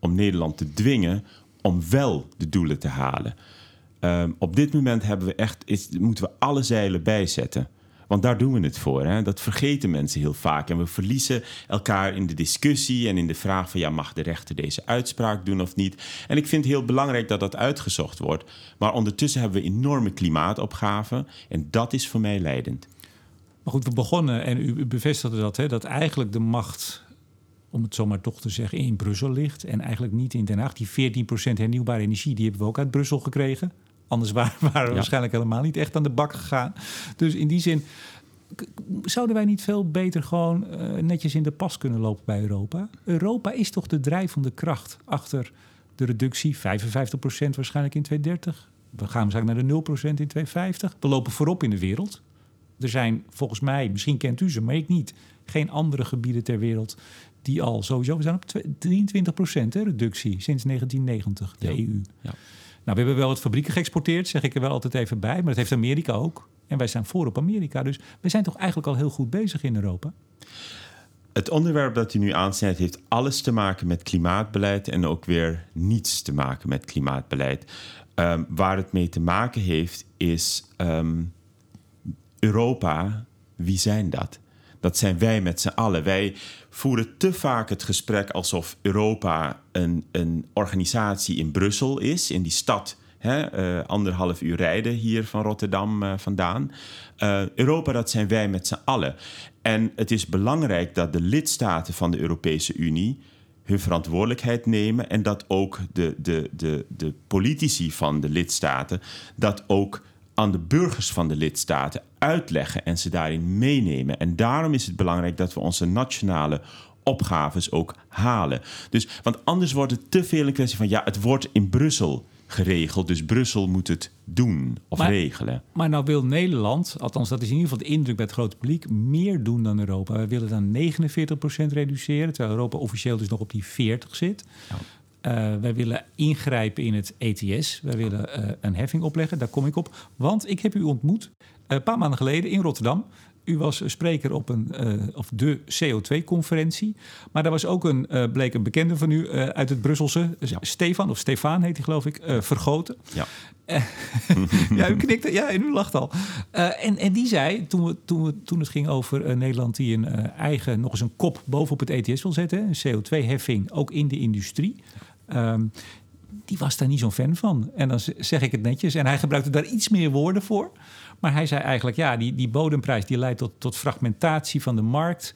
om Nederland te dwingen om wel de doelen te halen. Um, op dit moment hebben we echt, is, moeten we alle zeilen bijzetten. Want daar doen we het voor. Hè? Dat vergeten mensen heel vaak. En we verliezen elkaar in de discussie en in de vraag van... ja, mag de rechter deze uitspraak doen of niet? En ik vind het heel belangrijk dat dat uitgezocht wordt. Maar ondertussen hebben we enorme klimaatopgaven. En dat is voor mij leidend. Maar goed, we begonnen en u bevestigde dat... Hè, dat eigenlijk de macht om het zomaar toch te zeggen, in Brussel ligt. En eigenlijk niet in Den Haag. Die 14% hernieuwbare energie, die hebben we ook uit Brussel gekregen. Anders waren, waren we ja. waarschijnlijk helemaal niet echt aan de bak gegaan. Dus in die zin zouden wij niet veel beter gewoon uh, netjes in de pas kunnen lopen bij Europa? Europa is toch de drijvende kracht achter de reductie, 55% waarschijnlijk in 2030. We gaan waarschijnlijk naar de 0% in 2050. We lopen voorop in de wereld. Er zijn volgens mij, misschien kent u ze, maar ik niet, geen andere gebieden ter wereld die al sowieso, we zijn op 23% hè, reductie sinds 1990, de ja. EU. Ja. Nou, we hebben wel het fabrieken geëxporteerd, zeg ik er wel altijd even bij. Maar dat heeft Amerika ook. En wij staan voor op Amerika. Dus we zijn toch eigenlijk al heel goed bezig in Europa. Het onderwerp dat u nu aansnijdt heeft alles te maken met klimaatbeleid en ook weer niets te maken met klimaatbeleid. Um, waar het mee te maken heeft is um, Europa, wie zijn dat? Dat zijn wij met z'n allen. Wij voeren te vaak het gesprek alsof Europa een, een organisatie in Brussel is, in die stad. Hè, uh, anderhalf uur rijden hier van Rotterdam uh, vandaan. Uh, Europa, dat zijn wij met z'n allen. En het is belangrijk dat de lidstaten van de Europese Unie hun verantwoordelijkheid nemen en dat ook de, de, de, de politici van de lidstaten dat ook aan de burgers van de lidstaten uitleggen en ze daarin meenemen. En daarom is het belangrijk dat we onze nationale opgaves ook halen. Dus, want anders wordt het te veel een kwestie van ja, het wordt in Brussel geregeld, dus Brussel moet het doen of maar, regelen. Maar nou wil Nederland, althans dat is in ieder geval de indruk bij het grote publiek, meer doen dan Europa. We willen dan 49% reduceren, terwijl Europa officieel dus nog op die 40 zit. Ja. Uh, wij willen ingrijpen in het ETS. Wij willen uh, een heffing opleggen. Daar kom ik op. Want ik heb u ontmoet uh, een paar maanden geleden in Rotterdam. U was spreker op een, of de CO2-conferentie. Maar daar was ook een, bleek een bekende van u uit het Brusselse. Ja. Stefan, of Stefaan heet hij geloof ik, Vergoten. Ja. ja, u knikte. Ja, en u lacht al. en, en die zei, toen, we, toen, we, toen het ging over Nederland... die een eigen, nog eens een kop bovenop het ETS wil zetten... een CO2-heffing, ook in de industrie... Um, die was daar niet zo'n fan van. En dan zeg ik het netjes. En hij gebruikte daar iets meer woorden voor. Maar hij zei eigenlijk, ja, die, die bodemprijs die leidt tot, tot fragmentatie van de markt.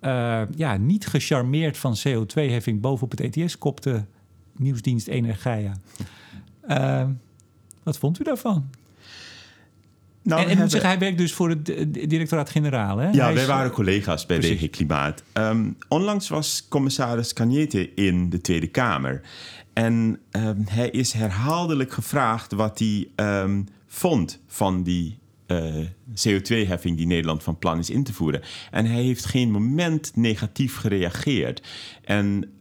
Uh, ja, niet gecharmeerd van CO2-heffing bovenop het ETS, kopte nieuwsdienst Energia. Uh, wat vond u daarvan? Nou, en, hij werkt dus voor het directoraat-generaal. Ja, wij is, waren collega's bij precies. DG Klimaat. Um, onlangs was commissaris Cagnete in de Tweede Kamer. En um, hij is herhaaldelijk gevraagd wat hij um, vond van die uh, CO2-heffing die Nederland van plan is in te voeren. En hij heeft geen moment negatief gereageerd. En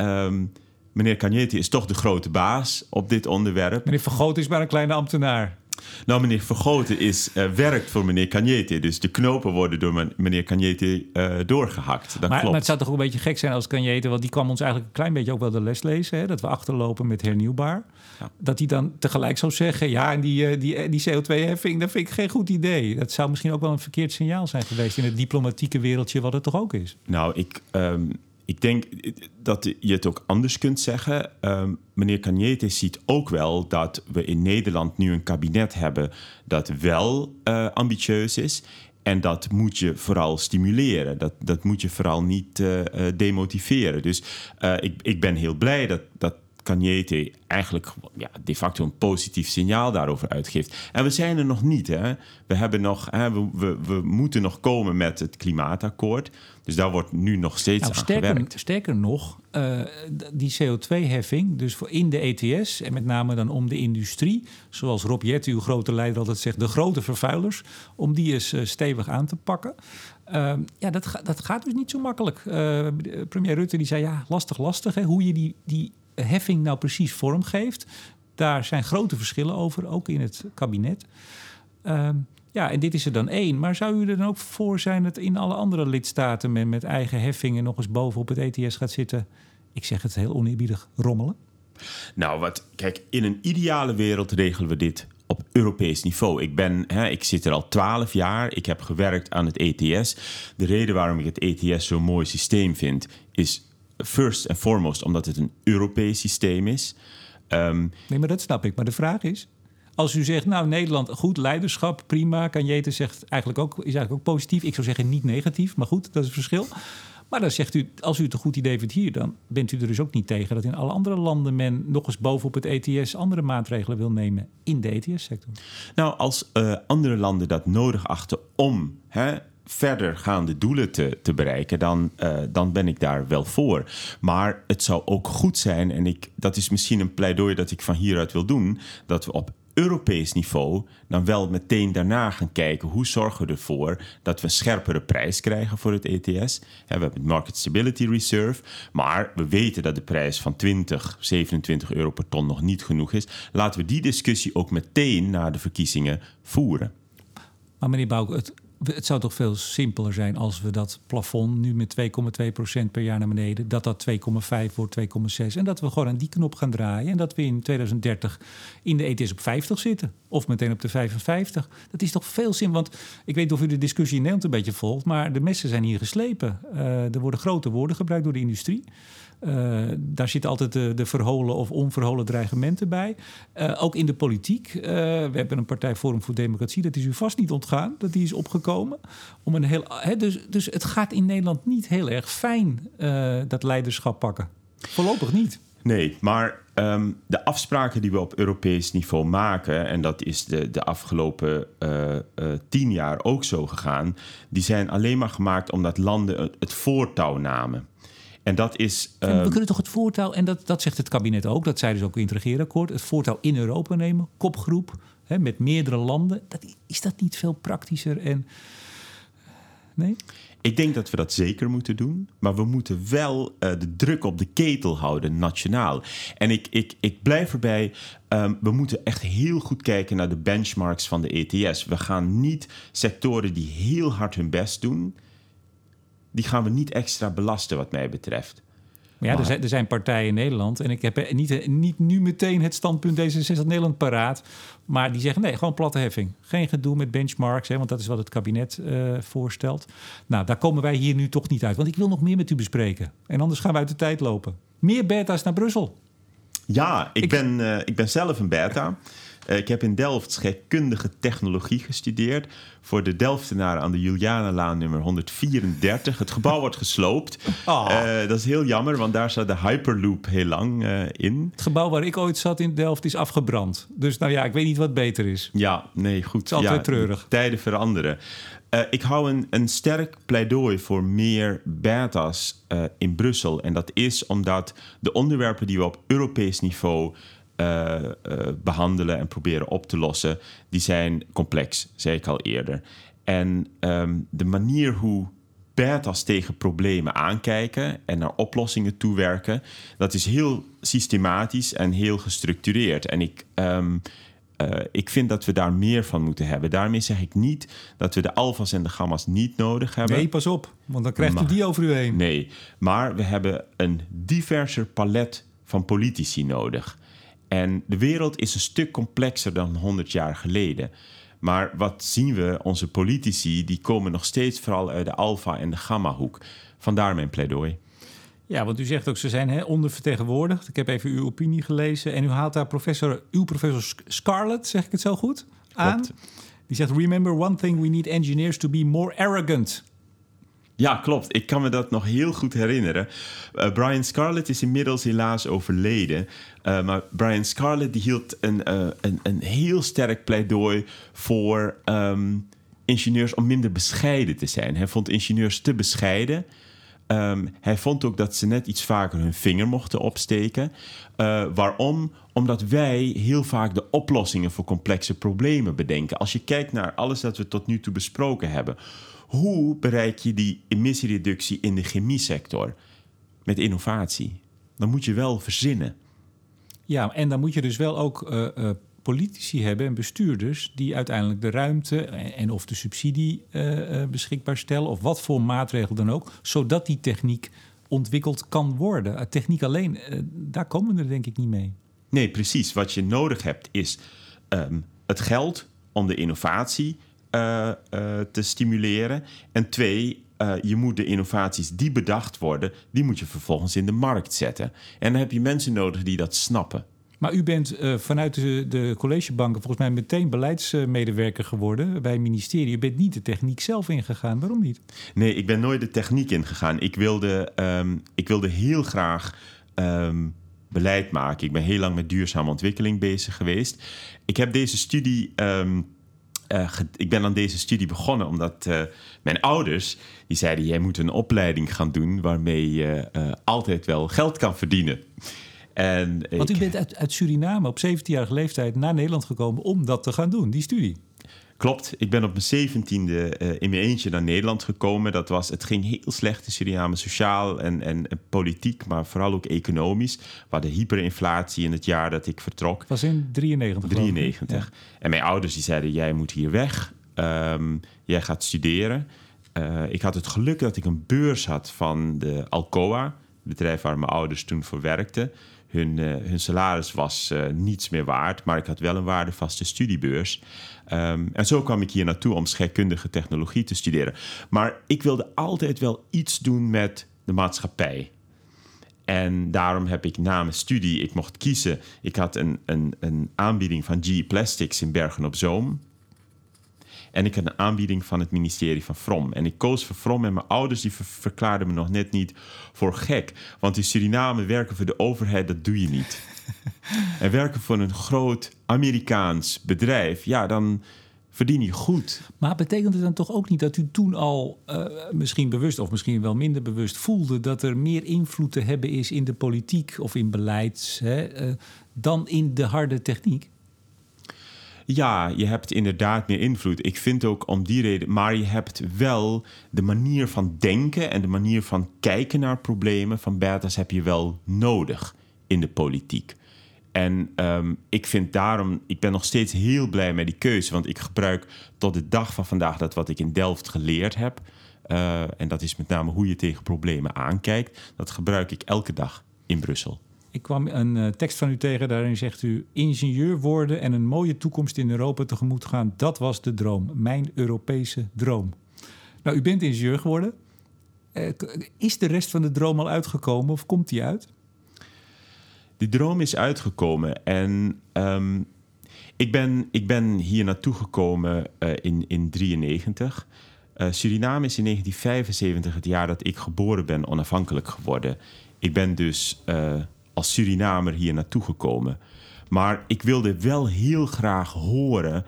meneer Cagnete is toch de grote baas op dit onderwerp. Meneer Vergoot is maar een kleine ambtenaar. Nou, meneer Vergoten is, uh, werkt voor meneer Cagnete. Dus de knopen worden door meneer Cagnete uh, doorgehakt. Dat maar, klopt. maar het zou toch ook een beetje gek zijn als Cagnete... want die kwam ons eigenlijk een klein beetje ook wel de les lezen... Hè, dat we achterlopen met hernieuwbaar. Ja. Dat hij dan tegelijk zou zeggen... ja, en die, uh, die, die CO2-heffing, dat vind ik geen goed idee. Dat zou misschien ook wel een verkeerd signaal zijn geweest... in het diplomatieke wereldje wat het toch ook is. Nou, ik... Um, ik denk dat je het ook anders kunt zeggen. Um, meneer Cagnete ziet ook wel dat we in Nederland nu een kabinet hebben dat wel uh, ambitieus is. En dat moet je vooral stimuleren. Dat, dat moet je vooral niet uh, uh, demotiveren. Dus ik, ik ben heel blij dat, dat Cagnete eigenlijk ja, de facto een positief signaal daarover uitgeeft. En we zijn er nog niet. Hè? We, hebben nog, hè, we, we, we moeten nog komen met het klimaatakkoord. Dus daar wordt nu nog steeds nou, aan sterker, gewerkt. Sterker nog, uh, die CO2-heffing, dus voor in de ETS... en met name dan om de industrie... zoals Rob Jett, uw grote leider, altijd zegt... de grote vervuilers, om die eens uh, stevig aan te pakken. Uh, ja, dat, ga, dat gaat dus niet zo makkelijk. Uh, premier Rutte die zei, ja, lastig, lastig. Hè, hoe je die, die heffing nou precies vormgeeft. Daar zijn grote verschillen over, ook in het kabinet. Uh, ja, en dit is er dan één. Maar zou u er dan ook voor zijn dat in alle andere lidstaten met, met eigen heffingen nog eens bovenop het ETS gaat zitten? Ik zeg het heel oneerbiedig, rommelen? Nou, wat, kijk, in een ideale wereld regelen we dit op Europees niveau. Ik, ben, hè, ik zit er al twaalf jaar. Ik heb gewerkt aan het ETS. De reden waarom ik het ETS zo'n mooi systeem vind, is first and foremost omdat het een Europees systeem is. Um, nee, maar dat snap ik. Maar de vraag is, als u zegt, nou Nederland, goed leiderschap, prima. Kanjete zegt eigenlijk ook, is eigenlijk ook positief. Ik zou zeggen niet negatief, maar goed, dat is het verschil. Maar dan zegt u, als u het een goed idee vindt hier, dan bent u er dus ook niet tegen dat in alle andere landen men nog eens bovenop het ETS andere maatregelen wil nemen in de ETS-sector. Nou, als uh, andere landen dat nodig achten om hè, verdergaande doelen te, bereiken, dan, uh, dan ben ik daar wel voor. Maar het zou ook goed zijn, en ik, dat is misschien een pleidooi dat ik van hieruit wil doen, dat we op Europees niveau dan wel meteen daarna gaan kijken hoe zorgen we ervoor dat we een scherpere prijs krijgen voor het ETS. We hebben het Market Stability Reserve, maar we weten dat de prijs van 20, 27 euro per ton nog niet genoeg is. Laten we die discussie ook meteen na de verkiezingen voeren. Maar meneer Bouw, het, het zou toch veel simpeler zijn als we dat plafond nu met 2,2% per jaar naar beneden, dat dat 2,5 wordt, 2,6 en dat we gewoon aan die knop gaan draaien en dat we in 2030 in de ETS op 50 zitten of meteen op de 55. Dat is toch veel simpeler, want ik weet of u de discussie in Nederland een beetje volgt, maar de messen zijn hier geslepen. Uh, er worden grote woorden gebruikt door de industrie. Uh, daar zitten altijd de, verholen of onverholen dreigementen bij. Uh, ook in de politiek. Uh, we hebben een partij Forum voor Democratie, dat is u vast niet ontgaan, dat die is opgekomen. Om een heel, dus, dus het gaat in Nederland niet heel erg fijn, dat leiderschap pakken. Voorlopig niet. Nee, maar um, de afspraken die we op Europees niveau maken, en dat is de, de afgelopen tien jaar ook zo gegaan, die zijn alleen maar gemaakt omdat landen het voortouw namen. En dat is. Uh, we kunnen toch het voortouw, en dat, dat zegt het kabinet ook, dat zei dus ook in het regeerakkoord, het voortouw in Europa nemen, kopgroep, hè, met meerdere landen. Dat, is dat niet veel praktischer en. Nee? Ik denk dat we dat zeker moeten doen, maar we moeten wel uh, de druk op de ketel houden, nationaal. En ik, ik, ik blijf erbij, um, we moeten echt heel goed kijken naar de benchmarks van de ETS. We gaan niet sectoren die heel hard hun best doen, die gaan we niet extra belasten, wat mij betreft. Maar ja, maar, er, zijn, er zijn partijen in Nederland. En ik heb niet, niet nu meteen het standpunt D66 Nederland paraat. Maar die zeggen nee, gewoon platte heffing. Geen gedoe met benchmarks, hè, want dat is wat het kabinet uh, voorstelt. Nou, daar komen wij hier nu toch niet uit. Want ik wil nog meer met u bespreken. En anders gaan we uit de tijd lopen. Meer beta's naar Brussel. Ja, ik, ik... Ben, uh, ik ben zelf een beta. Uh, ik heb in Delft scheikundige technologie gestudeerd. Voor de Delftenaren aan de Julianalaan nummer 134. Het gebouw wordt gesloopt. Oh. Uh, dat is heel jammer, want daar zat de Hyperloop heel lang uh, in. Het gebouw waar ik ooit zat in Delft is afgebrand. Dus nou ja, ik weet niet wat beter is. Ja, nee, goed. Het is altijd ja, treurig. Tijden veranderen. Uh, ik hou een, een sterk pleidooi voor meer beta's in Brussel. En dat is omdat de onderwerpen die we op Europees niveau uh, uh, behandelen en proberen op te lossen, die zijn complex, zei ik al eerder. En um, de manier hoe beta's tegen problemen aankijken en naar oplossingen toewerken, dat is heel systematisch en heel gestructureerd. En ik, um, eh, ik vind dat we daar meer van moeten hebben. Daarmee zeg ik niet dat we de alfa's en de gamma's niet nodig hebben. Nee, pas op, want dan krijgt u die over u heen. Nee, maar we hebben een diverser palet van politici nodig. En de wereld is een stuk complexer dan 100 jaar geleden. Maar wat zien we? Onze politici die komen nog steeds vooral uit de alfa- en de gamma-hoek. Vandaar mijn pleidooi. Ja, want u zegt ook, ze zijn hè, ondervertegenwoordigd. Ik heb even uw opinie gelezen. En u haalt daar professor, uw professor Scarlett, zeg ik het zo goed, aan. Die zegt, remember one thing, we need engineers to be more arrogant. Ja, klopt. Ik kan me dat nog heel goed herinneren. Uh, Brian Scarlett is inmiddels helaas overleden. Uh, maar Brian Scarlett die hield een, uh, een, een heel sterk pleidooi voor um, ingenieurs om minder bescheiden te zijn. Hij vond ingenieurs te bescheiden. Um, hij vond ook dat ze net iets vaker hun vinger mochten opsteken. waarom? Omdat wij heel vaak de oplossingen voor complexe problemen bedenken. Als je kijkt naar alles dat we tot nu toe besproken hebben hoe bereik je die emissiereductie in de chemiesector? Met innovatie. Dan moet je wel verzinnen. Ja, en dan moet je dus wel ook uh, uh, politici hebben en bestuurders die uiteindelijk de ruimte en of de subsidie uh, beschikbaar stellen, of wat voor maatregel dan ook, zodat die techniek ontwikkeld kan worden. Techniek alleen, daar komen we er denk ik niet mee. Nee, precies. Wat je nodig hebt is um, het geld om de innovatie uh, uh, te stimuleren. En twee, uh, je moet de innovaties die bedacht worden, die moet je vervolgens in de markt zetten. En dan heb je mensen nodig die dat snappen. Maar u bent vanuit de, de collegebanken volgens mij meteen beleidsmedewerker geworden bij het ministerie. U bent niet de techniek zelf ingegaan. Waarom niet? Nee, ik ben nooit de techniek ingegaan. Ik wilde, um, ik wilde heel graag. Um, beleid maken. Ik ben heel lang met duurzame ontwikkeling bezig geweest. Ik heb deze studie um, uh, ik ben aan deze studie begonnen omdat uh, mijn ouders die zeiden: jij moet een opleiding gaan doen waarmee je uh, altijd wel geld kan verdienen. En Want u bent uit, uit Suriname op 17-jarige leeftijd naar Nederland gekomen om dat te gaan doen, die studie. Klopt, ik ben op mijn zeventiende uh, in mijn eentje naar Nederland gekomen. Dat was, het ging heel slecht in Suriname, sociaal en, en, en, politiek, maar vooral ook economisch. We hadden hyperinflatie in het jaar dat ik vertrok. was in 93. 93. Ja. En mijn ouders die zeiden, jij moet hier weg, um, jij gaat studeren. Uh, ik had het geluk dat ik een beurs had van de Alcoa, het bedrijf waar mijn ouders toen voor werkten. Hun, uh, hun salaris was uh, niets meer waard, maar ik had wel een waardevaste studiebeurs. Um, en zo kwam ik hier naartoe om scheikundige technologie te studeren. Maar ik wilde altijd wel iets doen met de maatschappij. En daarom heb ik na mijn studie, ik mocht kiezen. Ik had een, een, een aanbieding van GE Plastics in Bergen op Zoom. En ik had een aanbieding van het ministerie van From. En ik koos voor From en mijn ouders die ver verklaarden me nog net niet voor gek. Want in Suriname werken voor de overheid, dat doe je niet. en werken voor een groot Amerikaans bedrijf, ja, dan verdien je goed. Maar betekent het dan toch ook niet dat u toen al uh, misschien bewust of misschien wel minder bewust voelde dat er meer invloed te hebben is in de politiek of in beleid hè, uh, dan in de harde techniek? Ja, je hebt inderdaad meer invloed. Ik vind ook om die reden, maar je hebt wel de manier van denken en de manier van kijken naar problemen van Bertels heb je wel nodig in de politiek. En um, ik vind daarom, ik ben nog steeds heel blij met die keuze, want ik gebruik tot de dag van vandaag dat wat ik in Delft geleerd heb. Uh, en dat is met name hoe je tegen problemen aankijkt. Dat gebruik ik elke dag in Brussel. Ik kwam een uh, tekst van u tegen, daarin zegt u: ingenieur worden en een mooie toekomst in Europa tegemoet gaan. Dat was de droom, mijn Europese droom. Nou, u bent ingenieur geworden. Uh, is de rest van de droom al uitgekomen of komt die uit? Die droom is uitgekomen en um, ik, ben, ik ben hier naartoe gekomen uh, in 1993. Uh, Suriname is in 1975, het jaar dat ik geboren ben, onafhankelijk geworden. Ik ben dus als Surinamer hier naartoe gekomen. Maar ik wilde wel heel graag horen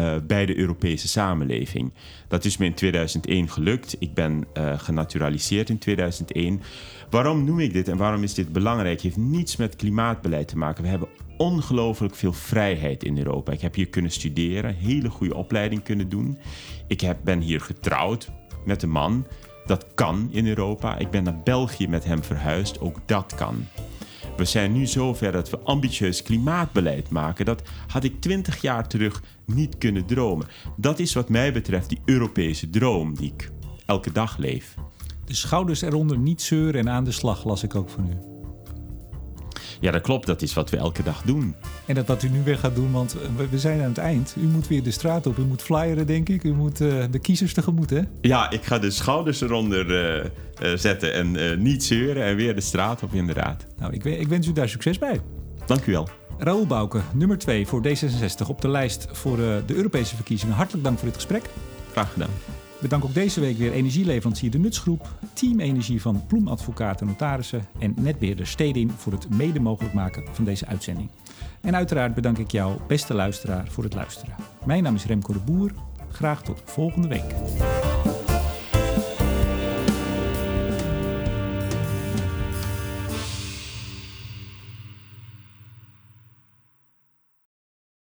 uh, bij de Europese samenleving. Dat is me in 2001 gelukt. Ik ben uh, genaturaliseerd in 2001. Waarom noem ik dit en waarom is dit belangrijk? Het heeft niets met klimaatbeleid te maken. We hebben ongelooflijk veel vrijheid in Europa. Ik heb hier kunnen studeren, hele goede opleiding kunnen doen. Ik heb, ben hier getrouwd met een man. Dat kan in Europa. Ik ben naar België met hem verhuisd. Ook dat kan. We zijn nu zover dat we ambitieus klimaatbeleid maken. Dat had ik twintig jaar terug niet kunnen dromen. Dat is wat mij betreft die Europese droom die ik elke dag leef. De schouders eronder niet zeuren en aan de slag las ik ook van u. Ja, dat klopt. Dat is wat we elke dag doen. En dat wat u nu weer gaat doen, want we zijn aan het eind. U moet weer de straat op, u moet flyeren, denk ik. U moet uh, de kiezers tegemoet, hè? Ja, ik ga de schouders eronder uh, uh, zetten en niet zeuren en weer de straat op, inderdaad. Nou, ik, ik wens u daar succes bij. Dank u wel. Raoul Bouke, nummer 2 voor D66 op de lijst voor de Europese verkiezingen. Hartelijk dank voor dit gesprek. Graag gedaan. Bedank ook deze week weer energieleverancier De Nutsgroep, Team Energie van Ploemadvocaten Notarissen en netbeheerder Stedin voor het mede mogelijk maken van deze uitzending. En uiteraard bedank ik jou, beste luisteraar, voor het luisteren. Mijn naam is Remco de Boer. Graag tot volgende week.